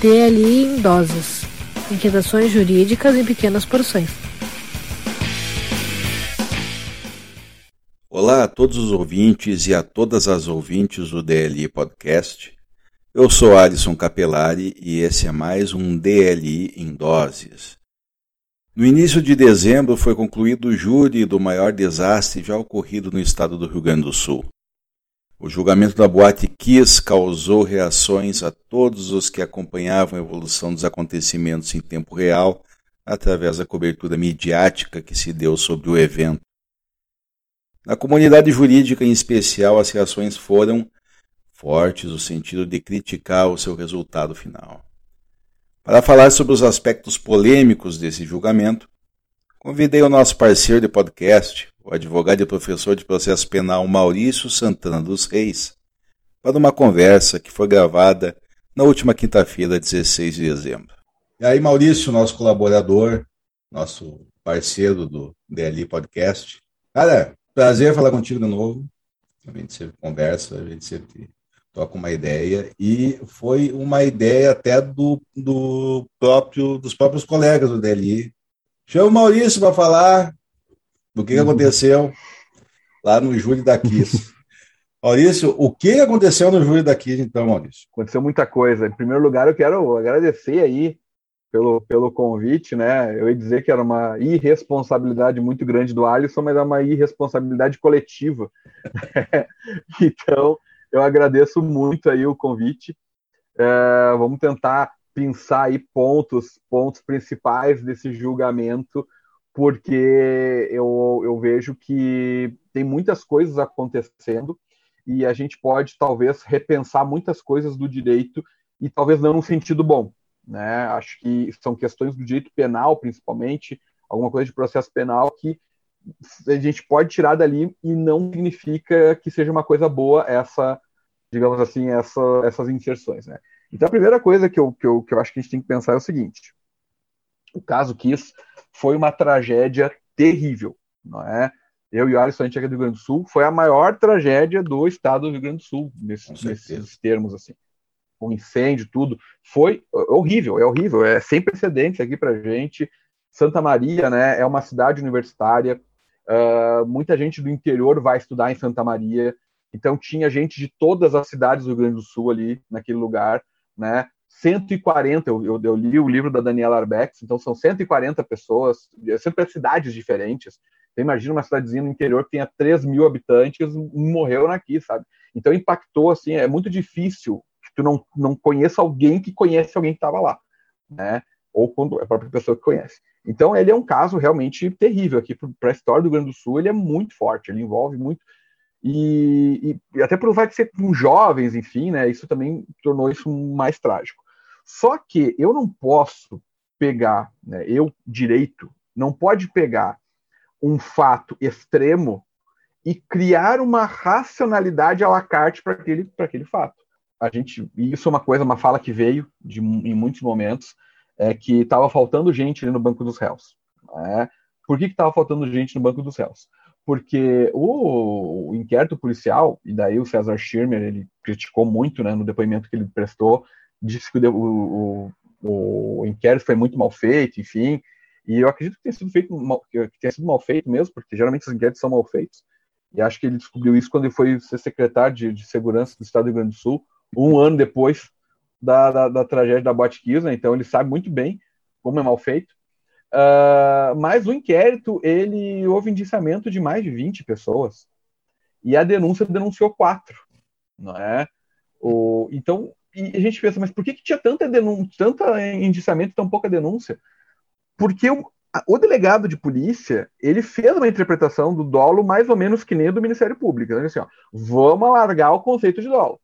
DLI em doses. Inquietações jurídicas em pequenas porções. Olá a todos os ouvintes e a todas as ouvintes do DLI Podcast. Eu sou Alisson Capelari e esse é mais um DLI em doses. No início de dezembro foi concluído o júri do maior desastre já ocorrido no estado do Rio Grande do Sul. O julgamento da Boate Kiss causou reações a todos os que acompanhavam a evolução dos acontecimentos em tempo real através da cobertura midiática que se deu sobre o evento. Na comunidade jurídica, em especial, as reações foram fortes no sentido de criticar o seu resultado final. Para falar sobre os aspectos polêmicos desse julgamento, convidei o nosso parceiro de podcast, o advogado e professor de processo penal Maurício Santana dos Reis, para uma conversa que foi gravada na última quinta-feira, 16 de dezembro. E aí, Maurício, nosso colaborador, nosso parceiro do DLI Podcast. Cara, prazer falar contigo de novo. A gente sempre conversa, a gente sempre toca uma ideia e foi uma ideia até do, do próprio dos próprios colegas do DLI. Chama o Maurício para falar do que, que aconteceu lá no júri da Kiss. Maurício, o que aconteceu no júri da Kiss, então, Maurício? Aconteceu muita coisa. Em primeiro lugar, eu quero agradecer aí pelo, pelo convite, né? Eu ia dizer que era uma irresponsabilidade muito grande do Alisson, mas é uma irresponsabilidade coletiva. então, eu agradeço muito aí o convite. É, vamos tentar pensar aí pontos, pontos principais desse julgamento porque eu, eu vejo que tem muitas coisas acontecendo e a gente pode talvez repensar muitas coisas do direito e talvez não num sentido bom. Né? Acho que são questões do direito penal, principalmente, alguma coisa de processo penal que a gente pode tirar dali e não significa que seja uma coisa boa essa, digamos assim, essa, essas inserções. Né? Então, a primeira coisa que eu, que, eu, que eu acho que a gente tem que pensar é o seguinte: o caso Kiss foi uma tragédia terrível, não é? Eu e o Alisson, a gente aqui do Rio Grande do Sul, foi a maior tragédia do estado do Rio Grande do Sul, nesses, nesses termos, assim. Com incêndio, tudo. Foi horrível, é horrível, é sem precedentes aqui pra gente. Santa Maria, né, é uma cidade universitária, uh, muita gente do interior vai estudar em Santa Maria, então tinha gente de todas as cidades do Rio Grande do Sul ali, naquele lugar, né, 140, eu, eu, eu, li o livro da Daniela Arbex, então são 140 pessoas, sempre cidades diferentes. Você imagina uma cidadezinha no interior que tenha 3 mil habitantes, morreu naqui, sabe? Então impactou, assim, é muito difícil que tu não, não conheça alguém que conhece alguém que estava lá, né? Ou quando é a própria pessoa que conhece. Então ele é um caso realmente terrível aqui para a história do Rio Grande do Sul, ele é muito forte, ele envolve muito e, e, até por vai ser com jovens, enfim, né? Isso também tornou isso mais trágico. Só que eu não posso pegar, né, eu direito, não pode pegar um fato extremo e criar uma racionalidade à la carte para aquele, aquele fato. A gente, e isso é uma coisa, uma fala que veio de, em muitos momentos, é que estava faltando gente ali no banco dos réus. Né? Por que estava faltando gente no banco dos réus? Porque o, o, inquérito policial, e daí o César Schirmer, ele criticou muito né, no depoimento que ele prestou, disse que o, o, o, inquérito foi muito mal feito, enfim, e eu acredito que tenha sido feito mal, que tenha sido mal feito mesmo, porque geralmente os inquéritos são mal feitos. E acho que ele descobriu isso quando ele foi ser secretário de, de segurança do Estado do Rio Grande do Sul, um ano depois da, da, da tragédia da Botkiss, né? Então ele sabe muito bem como é mal feito. Uh, mas o inquérito, ele houve indiciamento de mais de 20 pessoas. E a denúncia denunciou quatro, não é? O, então, a gente pensa, mas por que, que tinha tanta denúncia, tanta indiciamento e tão pouca denúncia? Porque o, o, delegado de polícia, ele fez uma interpretação do dolo mais ou menos que nem do Ministério Público. Né? Assim, ó, vamos alargar o conceito de dolo.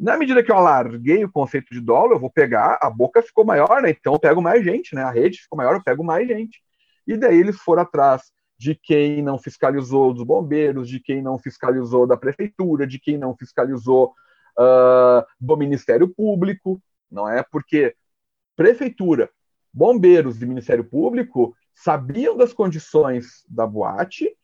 Na medida que eu alarguei o conceito de dolo, eu vou pegar, a boca ficou maior, né? então eu pego mais gente, né? a rede ficou maior, eu pego mais gente. E daí eles foram atrás de quem não fiscalizou dos bombeiros, de quem não fiscalizou da prefeitura, de quem não fiscalizou uh, do Ministério Público, não é? Porque prefeitura, bombeiros e Ministério Público sabiam das condições da boate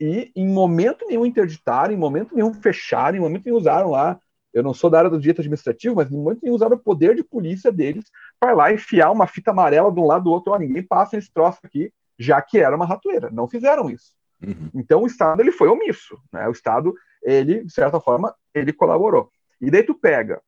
e em momento nenhum interditaram, em momento nenhum fecharam, em momento nenhum usaram lá eu não sou da área do direito administrativo, mas muitos usaram o poder de polícia deles para lá enfiar uma fita amarela de um lado do outro, ó, ninguém passa esse troço aqui, já que era uma ratoeira. Não fizeram isso. Uhum. Então o Estado ele foi omisso, né? O Estado ele de certa forma ele colaborou. E daí tu pega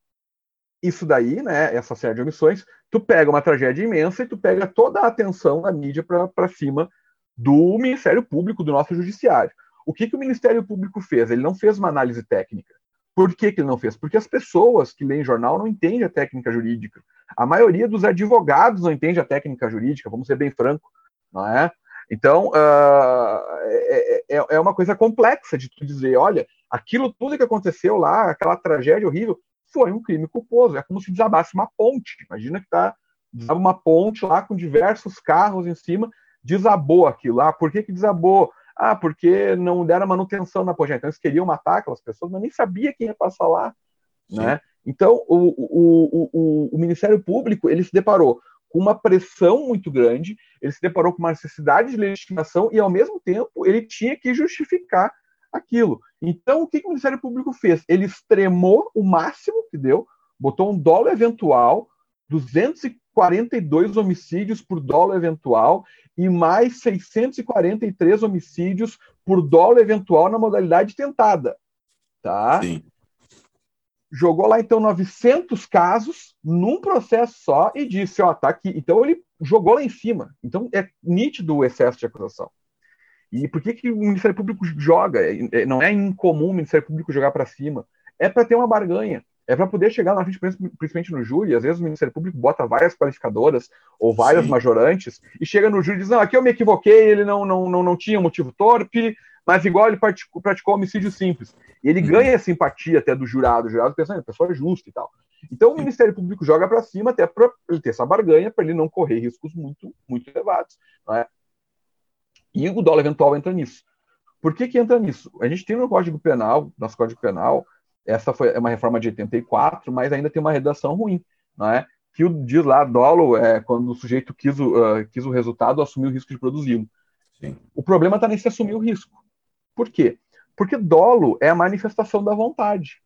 isso daí, né? Essa série de omissões, tu pega uma tragédia imensa e tu pega toda a atenção da mídia para cima do Ministério Público, do nosso judiciário. O que, que o Ministério Público fez? Ele não fez uma análise técnica. Por que, que ele não fez? Porque as pessoas que leem jornal não entendem a técnica jurídica. A maioria dos advogados não entende a técnica jurídica, vamos ser bem franco, não é? Então, uh, é, é, é, uma coisa complexa de tu dizer, olha, aquilo tudo que aconteceu lá, aquela tragédia horrível, foi um crime culposo. É como se desabasse uma ponte. Imagina que tá uma ponte lá com diversos carros em cima, desabou aquilo. Ah, por que, que desabou? Ah, porque não deram manutenção na ponte. Então eles queriam matar aquelas pessoas, mas nem sabia quem ia passar lá. Né? Então, o, o, o, o Ministério Público ele se deparou com uma pressão muito grande, ele se deparou com uma necessidade de legitimação e, ao mesmo tempo, ele tinha que justificar aquilo. Então, o que, que o Ministério Público fez? Ele extremou o máximo que deu, botou um dólar eventual, 242 homicídios por dólar eventual e mais 643 homicídios por dólar eventual na modalidade tentada. Tá? Sim jogou lá então 900 casos num processo só e disse, ó, tá aqui. Então ele jogou lá em cima. Então é nítido o excesso de acusação. E por que, que o Ministério Público joga? É, não é incomum o Ministério Público jogar para cima. É para ter uma barganha. É para poder chegar na frente, principalmente no júri. Às vezes o Ministério Público bota várias qualificadoras ou várias Sim. majorantes e chega no júri e diz: Não, aqui eu me equivoquei, ele não, não, não, não tinha motivo torpe, mas igual ele praticou, praticou homicídio simples. E ele uhum. ganha a simpatia até do jurado, o jurado pensando, a pessoa é justa e tal. Então o Ministério Público joga para cima até para ele ter essa barganha, para ele não correr riscos muito, muito elevados. É? E o dólar eventual entra nisso. Por que, que entra nisso? A gente tem no Código Penal, nosso Código Penal, essa foi é uma reforma de 84, mas ainda tem uma redação ruim, não é? Que diz lá, dolo é quando o sujeito quis o, uh, quis o resultado, assumiu o risco de produzi-lo. O problema está nesse assumir o risco. Por quê? Porque dolo é a manifestação da vontade.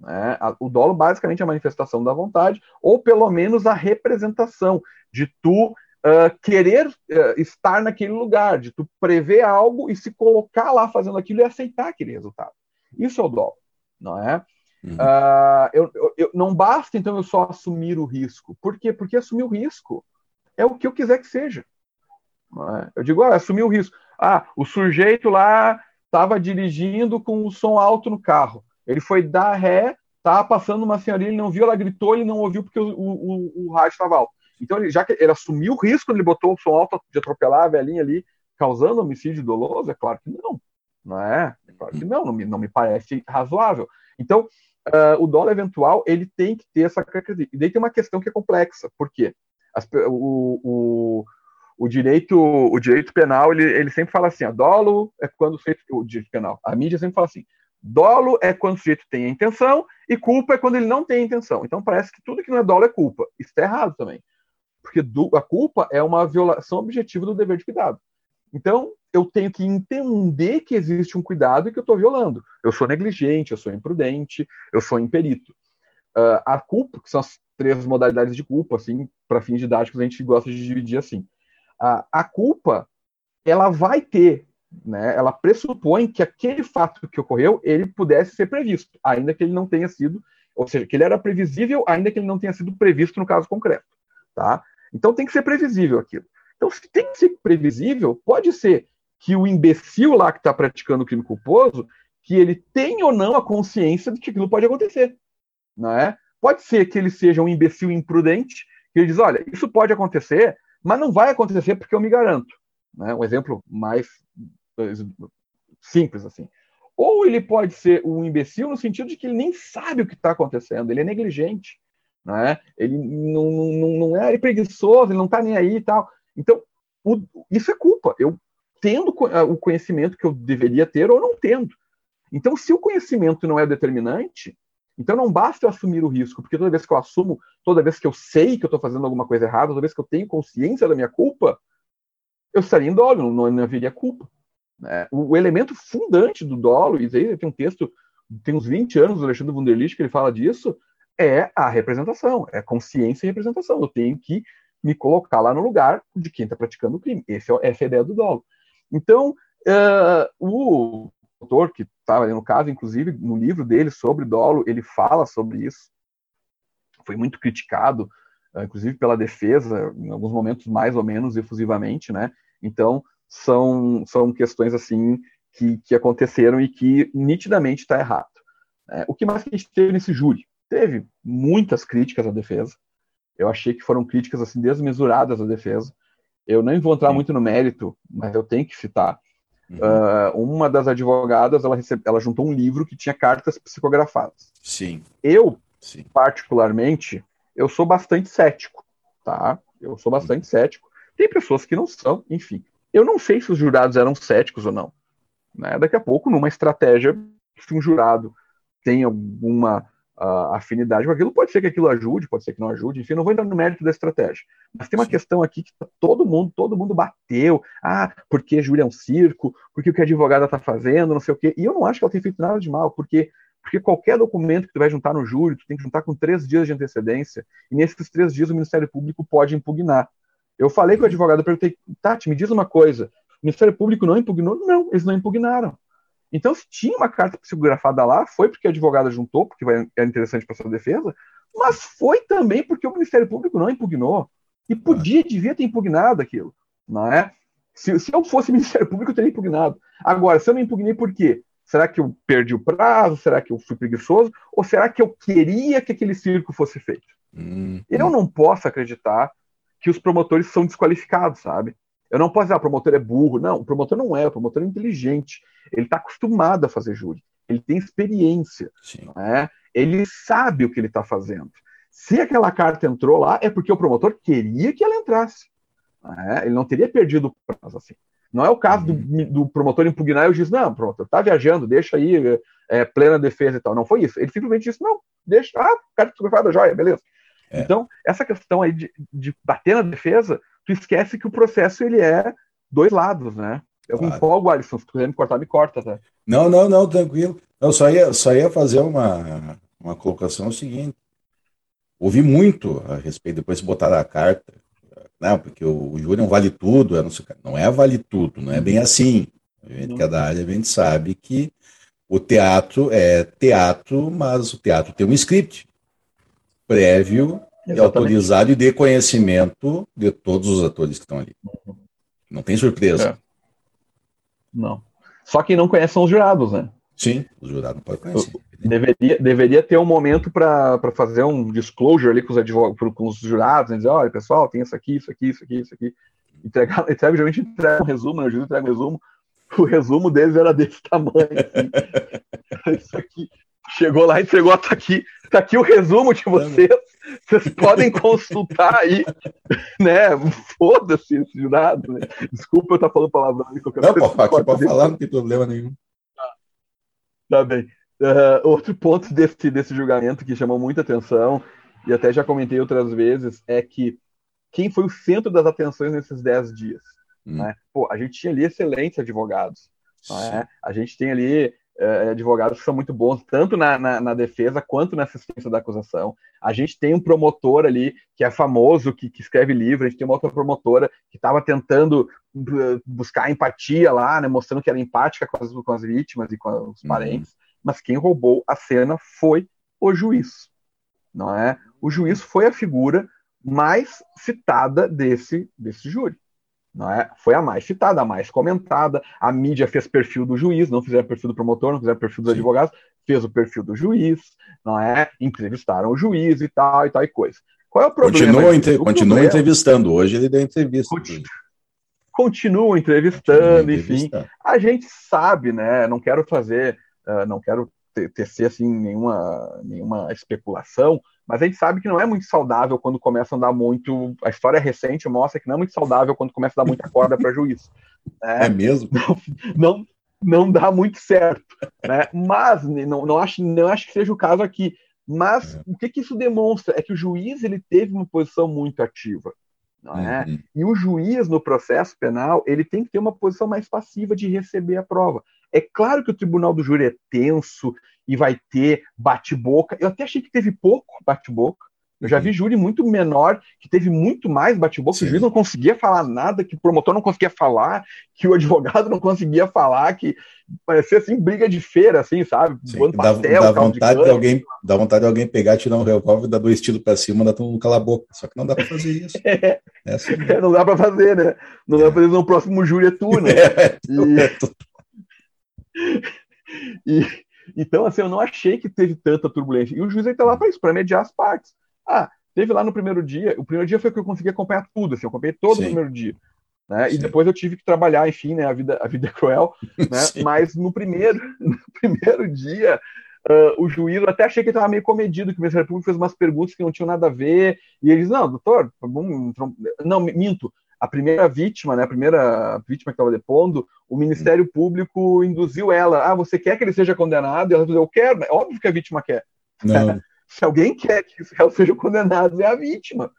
Né? O dolo basicamente é a manifestação da vontade, ou pelo menos a representação de tu uh, querer uh, estar naquele lugar, de tu prever algo e se colocar lá fazendo aquilo e aceitar aquele resultado. Isso é o dolo, não é? Uhum. Uh, eu, eu, eu, não basta então eu só assumir o risco. Por quê? Porque assumir o risco é o que eu quiser que seja. É? Eu digo, ah, assumir o risco. Ah, o sujeito lá estava dirigindo com o som alto no carro. Ele foi dar ré, estava passando uma senhorinha, ele não viu, ela gritou, ele não ouviu porque o, o, o rádio estava alto. Então, ele, já que ele assumiu o risco, ele botou o som alto de atropelar a velhinha ali, causando homicídio doloso, é claro que não. Não é? Claro que não, não me, não me parece razoável. Então, uh, o dólar eventual, ele tem que ter essa característica. E daí tem uma questão que é complexa. Por quê? As, o, o, o direito, o direito penal, ele, ele sempre fala assim, a dolo é quando o sujeito, o direito penal, a mídia sempre fala assim, dolo é quando o sujeito tem a intenção e culpa é quando ele não tem a intenção. Então parece que tudo que não é dolo é culpa. Isso está errado também. Porque do, a culpa é uma violação objetiva do dever de cuidado. Então, eu tenho que entender que existe um cuidado e que eu estou violando. Eu sou negligente, eu sou imprudente, eu sou imperito. Uh, a culpa, que são as três modalidades de culpa, assim, para fins didáticos, a gente gosta de dividir assim a, a culpa ela vai ter, né? Ela pressupõe que aquele fato que ocorreu ele pudesse ser previsto, ainda que ele não tenha sido, ou seja, que ele era previsível, ainda que ele não tenha sido previsto no caso concreto, tá? Então tem que ser previsível aquilo. Então, tem que ser previsível, pode ser que o imbecil lá que está praticando o crime culposo, que ele tenha ou não a consciência de que aquilo pode acontecer, não é? Pode ser que ele seja um imbecil imprudente, que ele diz, olha, isso pode acontecer, mas não vai acontecer porque eu me garanto. Né? Um exemplo mais simples assim. Ou ele pode ser um imbecil no sentido de que ele nem sabe o que está acontecendo, ele é negligente, né? ele não, não, não é, ele é preguiçoso, ele não está nem aí e tal. Então, o, isso é culpa. Eu tendo eh, o conhecimento que eu deveria ter ou não tendo. Então, se o conhecimento não é determinante, então não basta eu assumir o risco, porque toda vez que eu assumo, toda vez que eu sei que eu estou fazendo alguma coisa errada, toda vez que eu tenho consciência da minha culpa, eu estaria em dolo, não, não haveria culpa. Né? O, o, elemento fundante do dolo, e aí tem um texto tem uns 20 anos, o Alexandre Wunderlich, que ele fala disso, é a representação, é consciência e representação. Eu tenho que me colocar lá no lugar de quem está praticando o crime. Esse é, essa é a ideia do dolo. Então, uh, o autor, que estava no caso, inclusive, no livro dele sobre dolo, ele fala sobre isso. Foi muito criticado, uh, inclusive pela defesa, em alguns momentos mais ou menos efusivamente, né? Então, são, são questões assim que, que aconteceram e que nitidamente está errado. É, o que mais que a gente teve nesse júri? Teve muitas críticas à defesa. Eu achei que foram críticas assim desmesuradas à defesa. Eu nem vou entrar muito no mérito, mas eu tenho que citar. Uhum. Uh, uma das advogadas, ela, recebe, ela juntou um livro que tinha cartas psicografadas. Sim. Eu, Sim. particularmente, eu sou bastante cético, tá? Eu sou bastante uhum. cético. Tem pessoas que não são, enfim. Eu não sei se os jurados eram céticos ou não. Né? Daqui a pouco, numa estratégia, se um jurado tem alguma uh, afinidade com aquilo, pode ser que aquilo ajude, pode ser que não ajude, enfim, não vou entrar no mérito da estratégia. Mas tem uma Sim. questão aqui que tá todo mundo, todo mundo bateu. Ah, porque júri é um circo, porque o que a advogada está fazendo, não sei o quê. E eu não acho que ela tenha feito nada de mal, porque porque qualquer documento que tu vai juntar no júri, tu tem que juntar com três dias de antecedência, e nesses três dias o Ministério Público pode impugnar. Eu falei com o advogado, perguntei, Tati, me diz uma coisa, o Ministério Público não impugnou? Não, eles não impugnaram. Então, se tinha uma carta psicografada lá, foi porque a advogada juntou, porque era interessante para sua defesa, mas foi também porque o Ministério Público não impugnou. E podia, devia ter impugnado aquilo, não é? Se, se eu fosse Ministério Público, eu teria impugnado. Agora, se eu não impugnei, por quê? Será que eu perdi o prazo? Será que eu fui preguiçoso? Ou será que eu queria que aquele circo fosse feito? Hum, eu hum. não posso acreditar que os promotores são desqualificados, sabe? Eu não posso dizer, ah, o promotor é burro. Não, o promotor não é, o promotor é inteligente. Ele está acostumado a fazer júri. Ele tem experiência. Né? Ele sabe o que ele está fazendo. Se aquela carta entrou lá, é porque o promotor queria que ela entrasse. Né? Ele não teria perdido o prazo assim. Não é o caso do, uhum. do promotor impugnar e o juiz, não, promotor, tá viajando, deixa aí, é, plena defesa e tal. Não foi isso. Ele simplesmente disse, não, deixa, ah, carta fotografada, joia, beleza. É. Então, essa questão aí de, de, bater na defesa, tu esquece que o processo ele é dois lados, né? Eu claro. empolgo, Alisson, se tu quiser me cortar, me corta, tá? Não, não, não, tranquilo. Eu só ia, só ia fazer uma, uma colocação o seguinte. Ouvi muito a respeito, depois de botar a carta, não, porque o, o não vale tudo, não, sei, não é vale tudo, não é bem assim. A gente, cada área a gente sabe que o teatro é teatro, mas o teatro tem um script prévio Exatamente. e autorizado e de conhecimento de todos os atores que estão ali. Uhum. Não tem surpresa. É. Não. Só quem não conhece são os jurados, né? Sim, os jurados não podem conhecer. Deveria, deveria ter um momento para fazer um disclosure ali com os, com os jurados, né? dizer, olha, pessoal, tem isso aqui, isso aqui, isso aqui, isso aqui. Entregar, entrega, geralmente entrega um resumo, né? O juiz entrega um resumo. O resumo deles era desse tamanho. Assim. isso aqui. Chegou lá e entregou, tá aqui, tá aqui o resumo de vocês. Vocês podem consultar aí, né? Foda-se esse jurado, né? Desculpa eu estar falando palavrão. Não, pô, aqui pode falar, não tem problema nenhum. Tá, tá bem. Uh, outro ponto desse, desse julgamento que chamou muita atenção, e até já comentei outras vezes, é que quem foi o centro das atenções nesses 10 dias? Hum. Né? Pô, a gente tinha ali excelentes advogados. Né? A gente tem ali é, advogados que são muito bons, tanto na, na, na, defesa quanto na assistência da acusação. A gente tem um promotor ali que é famoso, que, que escreve livro, a gente tem uma outra promotora que estava tentando buscar empatia lá, né, mostrando que era empática com as, com as vítimas e com os uhum. parentes, uhum. mas quem roubou a cena foi o juiz, não é? O juiz foi a figura mais citada desse, desse júri. Não é? Foi a mais citada, a mais comentada. A mídia fez perfil do juiz, não fizeram perfil do promotor, não fizeram perfil dos Sim. advogados, fez o perfil do juiz, não é? Entrevistaram o juiz e tal e tal e coisa. Qual é o problema? Continua, entre... o continua problema... entrevistando. Hoje ele deu entrevista. Continua, continua entrevistando, enfim. A gente sabe, né? Não quero fazer, uh, não quero tecer assim nenhuma, nenhuma especulação, mas a gente sabe que não é muito saudável quando começa a dar muito. A história recente mostra que não é muito saudável quando começa a dar muita corda para juiz. É, é mesmo? Não, não, não dá muito certo. Né? Mas não, não, acho, não acho que seja o caso aqui. Mas é. o que, que isso demonstra? É que o juiz ele teve uma posição muito ativa. É? Uhum. E o juiz, no processo penal, ele tem que ter uma posição mais passiva de receber a prova. É claro que o tribunal do júri é tenso e vai ter bate-boca. Eu até achei que teve pouco bate-boca. Eu já vi júri muito menor, que teve muito mais bate-boca, que o juiz não conseguia falar nada, que o promotor não conseguia falar, que o advogado não conseguia falar, que parecia assim, briga de feira, assim, sabe? Sim, pastel, dá, dá vontade de, de, alguém, dá vontade de alguém pegar, tirar um revólver, dar dois tiros para cima, dar um cala a boca. Só que não dá para fazer isso. é, é assim é, não dá para fazer, né? Não dá para fazer no próximo júri é tu, né? e... e... Então, assim, eu não achei que teve tanta turbulência. E o juiz está lá para isso, para mediar as partes. Ah, teve lá no primeiro dia, o primeiro dia foi que eu consegui acompanhar tudo, assim, eu acompanhei todo Sim. o primeiro dia. Né? E depois eu tive que trabalhar, enfim, né? A vida, a vida é cruel, né? Mas no primeiro, no primeiro dia, uh, o juiz, eu até achei que ele estava meio comedido, que o Ministério Público fez umas perguntas que não tinham nada a ver, e eles, não, doutor, não, minto, a primeira vítima, né, a primeira vítima que estava depondo, o Ministério Público induziu ela, ah, você quer que ele seja condenado? E ela falou, eu quero, é óbvio que a vítima quer. Se alguém quer que os réus sejam condenados, é a vítima.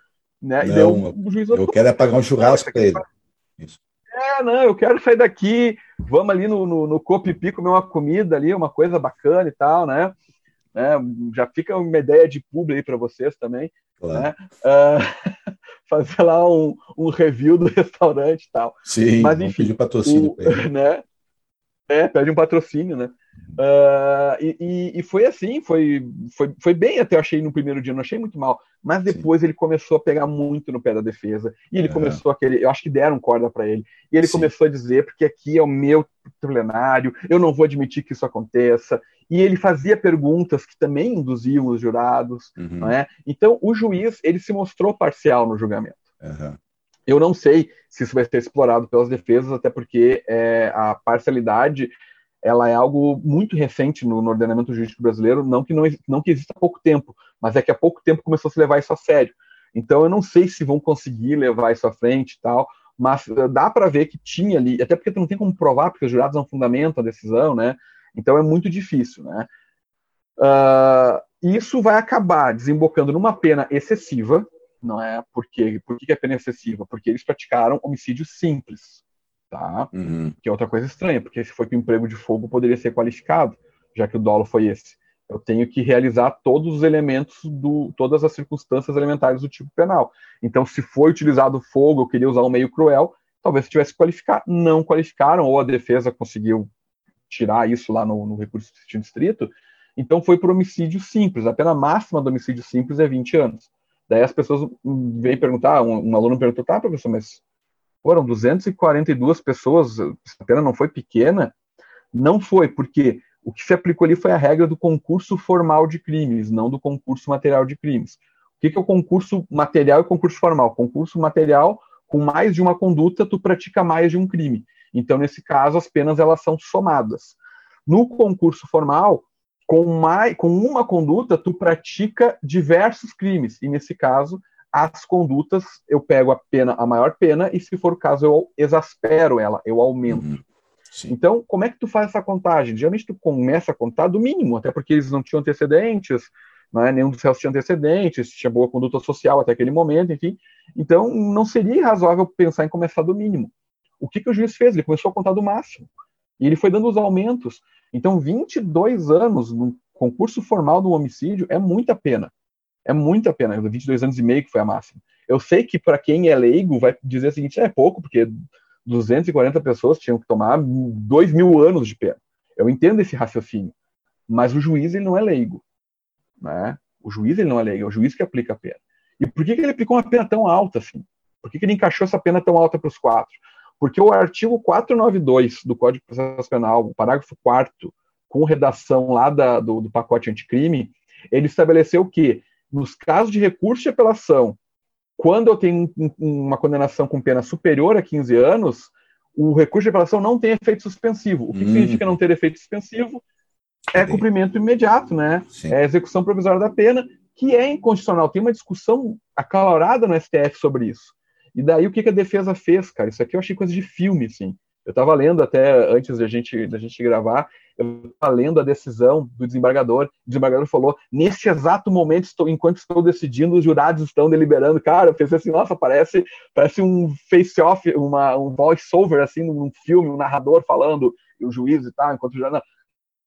Né? Não, daí, o juiz eu quero é pagar um churrasco para ele. Isso. É, não, eu quero sair daqui, vamos ali no, no, no Copipi comer uma comida ali, uma coisa bacana e tal, né? né? Já fica uma ideia de publi aí para vocês também. Claro. Né? Uh, fazer lá um, um, review do restaurante e tal. Sim, mas enfim. Pedir patrocínio o, né? É, pede um patrocínio, né? Uh, e, e, foi assim, foi, foi, foi bem até eu achei no primeiro dia, não achei muito mal, mas depois Sim. ele começou a pegar muito no pé da defesa, e ele uhum. começou aquele, eu acho que deram corda para ele, e ele Sim. começou a dizer, porque aqui é o meu plenário, eu não vou admitir que isso aconteça, e ele fazia perguntas que também induziam os jurados, uhum. não é? Então o juiz, ele se mostrou parcial no julgamento. Uhum. Eu não sei se isso vai ser explorado pelas defesas, até porque é, a parcialidade ela é algo muito recente no, no, ordenamento jurídico brasileiro, não que não, não que exista há pouco tempo, mas é que há pouco tempo começou a se levar isso a sério. Então eu não sei se vão conseguir levar isso à frente e tal, mas eh, dá para ver que tinha ali, até porque tu não tem como provar, porque os jurados não fundamentam a decisão, né? Então é muito difícil, né? Uh, isso vai acabar desembocando numa pena excessiva, não é? Porque, por que é pena excessiva? Porque eles praticaram homicídio simples tá? Uhum. Que é outra coisa estranha, porque se foi que o emprego de fogo poderia ser qualificado, já que o dolo foi esse. Eu tenho que realizar todos os elementos do, todas as circunstâncias elementares do tipo penal. Então, se foi utilizado fogo, eu queria usar um meio cruel, talvez tivesse que qualificar. Não qualificaram, ou a defesa conseguiu tirar isso lá no, no recurso de distrito. Então, foi por homicídio simples. A pena máxima do homicídio simples é 20 anos. Daí as pessoas vêm perguntar, um, um aluno perguntou, tá, professor, mas foram 242 pessoas, a pena não foi pequena, não foi, porque o que se aplicou ali foi a regra do concurso formal de crimes, não do concurso material de crimes. O que é o concurso material e concurso formal? Concurso material, com mais de uma conduta, tu pratica mais de um crime. Então, nesse caso, as penas elas são somadas. No concurso formal, com, mais, com uma conduta, tu pratica diversos crimes. E nesse caso, as condutas, eu pego a pena, a maior pena, e se for o caso, eu exaspero ela, eu aumento. Uhum. Então, como é que tu faz essa contagem? Geralmente tu começa a contar do mínimo, até porque eles não tinham antecedentes, né? nenhum dos réus tinha antecedentes, tinha boa conduta social até aquele momento, enfim. Então, não seria razoável pensar em começar do mínimo. O que, que o juiz fez? Ele começou a contar do máximo. E ele foi dando os aumentos. Então, 22 anos no concurso formal do homicídio é muita pena. É muita pena, 22 anos e meio que foi a máxima. Eu sei que para quem é leigo vai dizer o seguinte, é pouco, porque 240 pessoas tinham que tomar 2 mil anos de pena. Eu entendo esse raciocínio, mas o juiz ele não é leigo. Né? O juiz ele não é leigo, é o juiz que aplica a pena. E por que, que ele aplicou uma pena tão alta assim? Por que, que ele encaixou essa pena tão alta para os quatro? Porque o artigo 492 do Código de Processo Penal, o parágrafo 4 com redação lá da, do, do pacote anticrime, ele estabeleceu que nos casos de recurso de apelação, quando eu tenho uma condenação com pena superior a 15 anos, o recurso de apelação não tem efeito suspensivo. O que hum. significa não ter efeito suspensivo? É cumprimento imediato, né? Sim. É execução provisória da pena, que é inconstitucional. Tem uma discussão acalorada no STF sobre isso. E daí o que, a defesa fez, cara? Isso aqui eu achei coisa de filme, assim. Eu estava lendo até antes da gente, da gente gravar, estava lendo a decisão do desembargador. O desembargador falou: neste exato momento, estou, enquanto estou decidindo, os jurados estão deliberando. Cara, eu pensei assim: nossa, parece, parece um face-off, um voice-over, assim, num filme, um narrador falando. o juiz e tal, enquanto já não.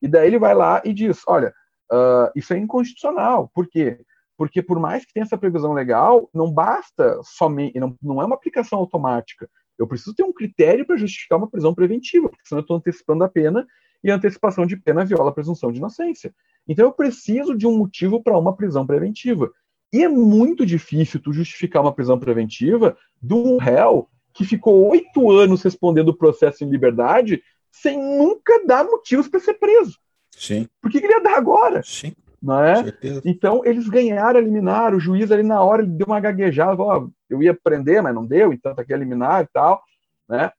E daí ele vai lá e diz: olha, uh, isso é inconstitucional. Por quê? Porque por mais que tenha essa previsão legal, não basta somente, não, não é uma aplicação automática. Eu preciso ter um critério para justificar uma prisão preventiva, porque senão eu estou antecipando a pena e a antecipação de pena viola a presunção de inocência. Então eu preciso de um motivo para uma prisão preventiva. E é muito difícil tu justificar uma prisão preventiva de um réu que ficou oito anos respondendo o processo em liberdade sem nunca dar motivos para ser preso. Sim. Por que, que ele ia dar agora? Sim. Não é? Então eles ganharam a liminar, o juiz ali na hora ele deu uma gaguejada, falou, eu ia prender, mas não deu, então tá aqui a liminar e tal, né?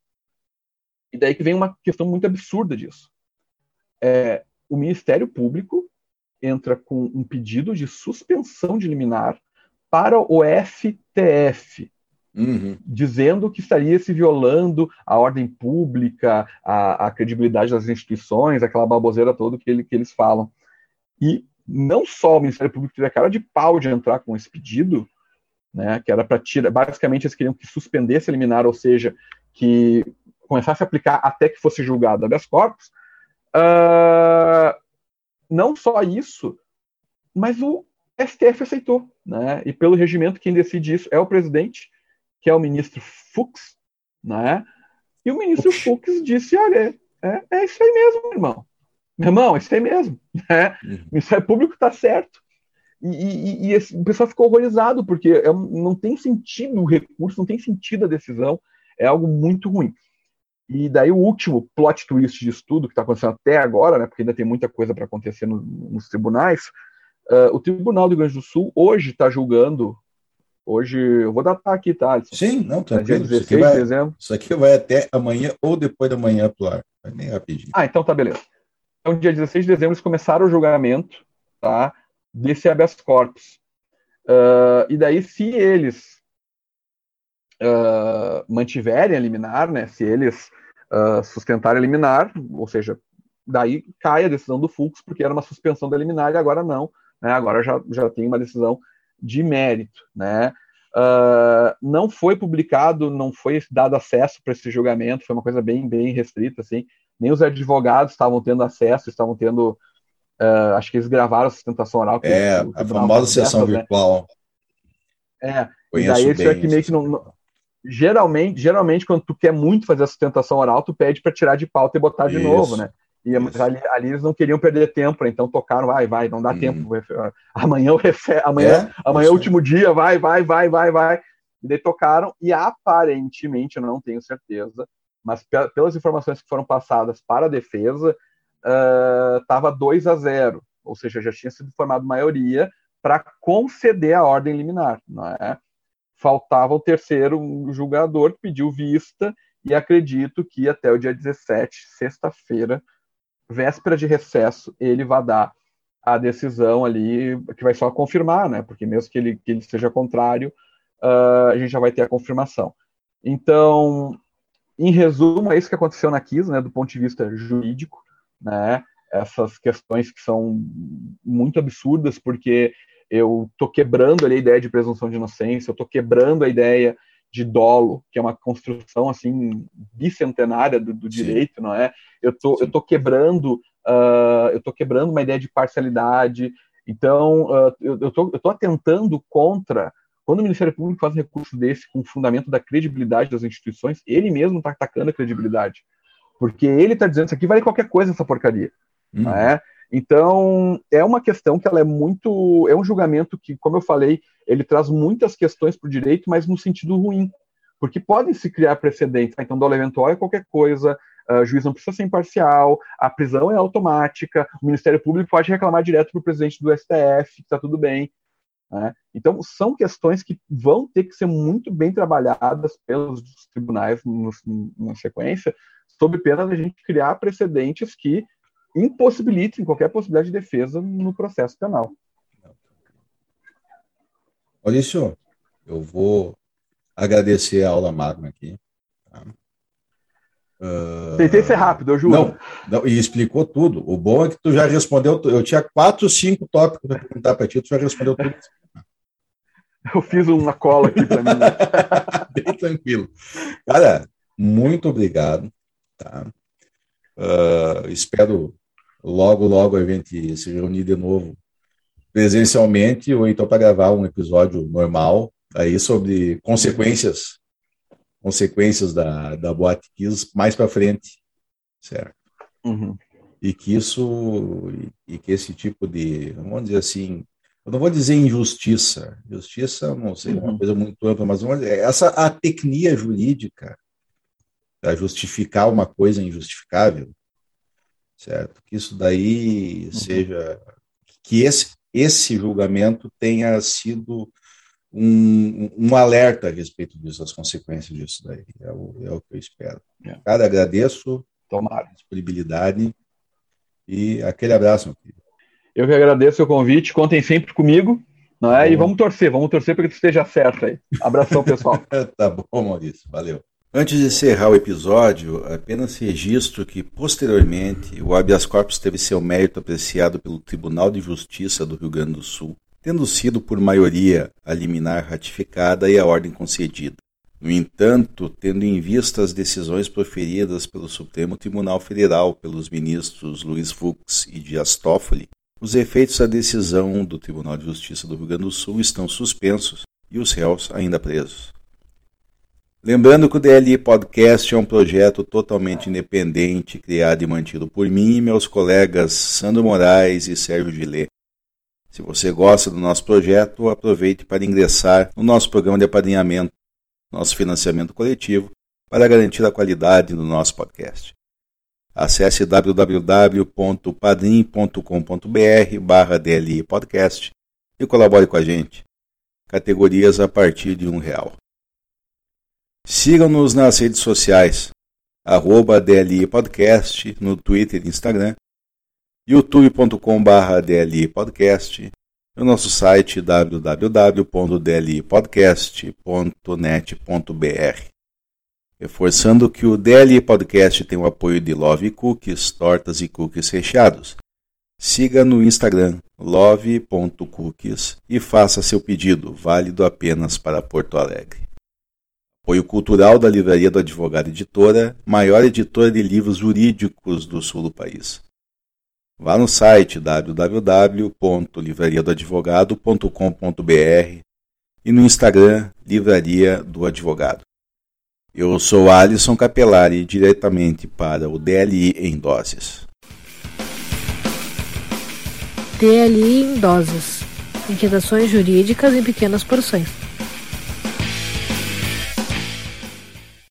E daí que vem uma questão muito absurda disso. É, o Ministério Público entra com um pedido de suspensão de liminar para o STF, uhum. dizendo que estaria se violando a ordem pública, a, a, credibilidade das instituições, aquela baboseira toda que, ele, que eles falam. E não só o Ministério Público teve a cara de pau de entrar com esse pedido, né, que era para tirar, basicamente eles queriam que suspendesse a liminar, ou seja, que começasse a aplicar até que fosse julgado habeas corpus. Uh, não só isso, mas o STF aceitou, né? E pelo regimento quem decide isso é o presidente, que é o ministro Fux, né? E o ministro Fux disse, olha, é, é isso aí mesmo, irmão. Meu irmão, é isso aí mesmo. Né? Uhum. O Ministério Público está certo. E, e, e esse, o pessoal ficou horrorizado, porque é, não tem sentido o recurso, não tem sentido a decisão, é algo muito ruim. E daí o último plot twist de estudo que está acontecendo até agora, né, porque ainda tem muita coisa para acontecer no, nos tribunais, uh, o Tribunal do Rio Grande do Sul hoje está julgando, hoje, eu vou datar aqui, tá, Alisson? Sim, não, tranquilo. Dia 16 isso vai, de dezembro. Isso aqui vai até amanhã ou depois da manhã pro ar, vai nem rapidinho. Ah, então tá, beleza. Então, dia 16 de dezembro, eles começaram o julgamento, tá, desse habeas corpus. Uh, e daí, se eles uh, mantiverem a liminar, né, se eles uh, sustentarem a liminar, ou seja, daí cai a decisão do Fux, porque era uma suspensão da liminar e agora não, né, agora já, já tem uma decisão de mérito, né. Uh, não foi publicado, não foi dado acesso para esse julgamento, foi uma coisa bem, bem restrita, assim, nem os advogados estavam tendo acesso, estavam tendo, uh, acho que eles gravaram a sustentação oral. É, a famosa sessão né? virtual. É, Conheço e daí eles aqui meio que não, geralmente, geralmente, quando tu quer muito fazer a sustentação oral, tu pede para tirar de pauta e botar de novo, né? E ali, ali, eles não queriam perder tempo, né? então tocaram, vai, vai, não dá hum. tempo. Amanhã o refer... amanhã, é, amanhã é o último dia, vai, vai, vai, vai, vai. E daí tocaram, e aparentemente, eu não tenho certeza, mas pelas informações que foram passadas para a defesa, estava uh, 2 a 0, ou seja, já tinha sido formado maioria para conceder a ordem liminar, não é? Faltava o terceiro julgador que pediu vista e acredito que até o dia 17, sexta-feira, véspera de recesso, ele vai dar a decisão ali, que vai só confirmar, né? Porque mesmo que ele, que ele seja contrário, uh, a gente já vai ter a confirmação. Então, em resumo, é isso que aconteceu na KIS, né? Do ponto de vista jurídico, né? Essas questões que são muito absurdas, porque eu estou quebrando ali a ideia de presunção de inocência, eu estou quebrando a ideia de dolo, que é uma construção assim bicentenária do, do direito, não é? Eu tô, eu tô quebrando, uh, eu tô quebrando uma ideia de parcialidade. Então, uh, eu, eu, tô, eu tô atentando contra quando o Ministério Público faz um recurso desse com o fundamento da credibilidade das instituições, ele mesmo está atacando a credibilidade, porque ele está dizendo isso aqui vale qualquer coisa essa porcaria, uhum. não é? Então, é uma questão que ela é muito. É um julgamento que, como eu falei, ele traz muitas questões para o direito, mas no sentido ruim. Porque podem se criar precedentes. Então, dolo eventual é qualquer coisa, o juiz não precisa ser imparcial, a prisão é automática, o Ministério Público pode reclamar direto para o presidente do STF, que está tudo bem. Né? Então, são questões que vão ter que ser muito bem trabalhadas pelos tribunais na sequência, sob pena da gente criar precedentes que impossibilitem qualquer possibilidade de defesa no processo penal. Maurício, eu vou agradecer a aula magna aqui. Tá? Uh... Tentei ser rápido, eu juro. Não, não, e explicou tudo. O bom é que tu já respondeu. Eu tinha quatro, cinco tópicos para perguntar para ti, tu já respondeu tudo. Eu fiz uma cola aqui para mim. Bem tranquilo. Cara, muito obrigado. Tá? Uh, espero logo, logo a gente se reunir de novo presencialmente ou então para gravar um episódio normal aí sobre consequências consequências da, da Boate Kiss mais para frente, certo? Uhum. E que isso e que esse tipo de, vamos dizer assim, eu não vou dizer injustiça, justiça não sei, é uma uhum. coisa muito ampla, mas essa a tecnia jurídica para justificar uma coisa injustificável, certo? Que isso daí uhum. seja que esse esse julgamento tenha sido um, um, alerta a respeito disso, as consequências disso daí. É o, é o que eu espero. É. Cara, agradeço Tomara. a disponibilidade e aquele abraço, meu querido. Eu que agradeço o convite, contem sempre comigo, não é? Tá e vamos torcer, vamos torcer para que esteja certo aí. Abração, pessoal. tá bom, Maurício, valeu. Antes de encerrar o episódio, apenas registro que, posteriormente, o habeas corpus teve seu mérito apreciado pelo Tribunal de Justiça do Rio Grande do Sul, tendo sido por maioria a liminar ratificada e a ordem concedida. No entanto, tendo em vista as decisões proferidas pelo Supremo Tribunal Federal pelos ministros Luiz Fux e Dias Toffoli, os efeitos da decisão do Tribunal de Justiça do Rio Grande do Sul estão suspensos e os réus ainda presos. Lembrando que o DLI Podcast é um projeto totalmente independente, criado e mantido por mim e meus colegas Sandro Moraes e Sérgio Gillet. Se você gosta do nosso projeto, aproveite para ingressar no nosso programa de apadrinhamento, nosso financiamento coletivo, para garantir a qualidade do nosso podcast. Acesse www.padrim.com.br barra DLI Podcast e colabore com a gente. Categorias a partir de um real. Sigam-nos nas redes sociais, arroba DLI Podcast, no Twitter e Instagram, youtube.com.br DLI no nosso site www.dlipodcast.net.br. Reforçando que o DLI Podcast tem o apoio de Love Cookies, tortas e cookies recheados. Siga no Instagram love.cookies e faça seu pedido, válido apenas para Porto Alegre. Apoio cultural da Livraria do Advogado Editora, maior editora de livros jurídicos do sul do país. Vá no site www.livrariadoadvogado.com.br e no Instagram Livraria do Advogado. Eu sou Alisson Capelari, diretamente para o DLI em Doses. DLI em Doses. Inquietações jurídicas em pequenas porções.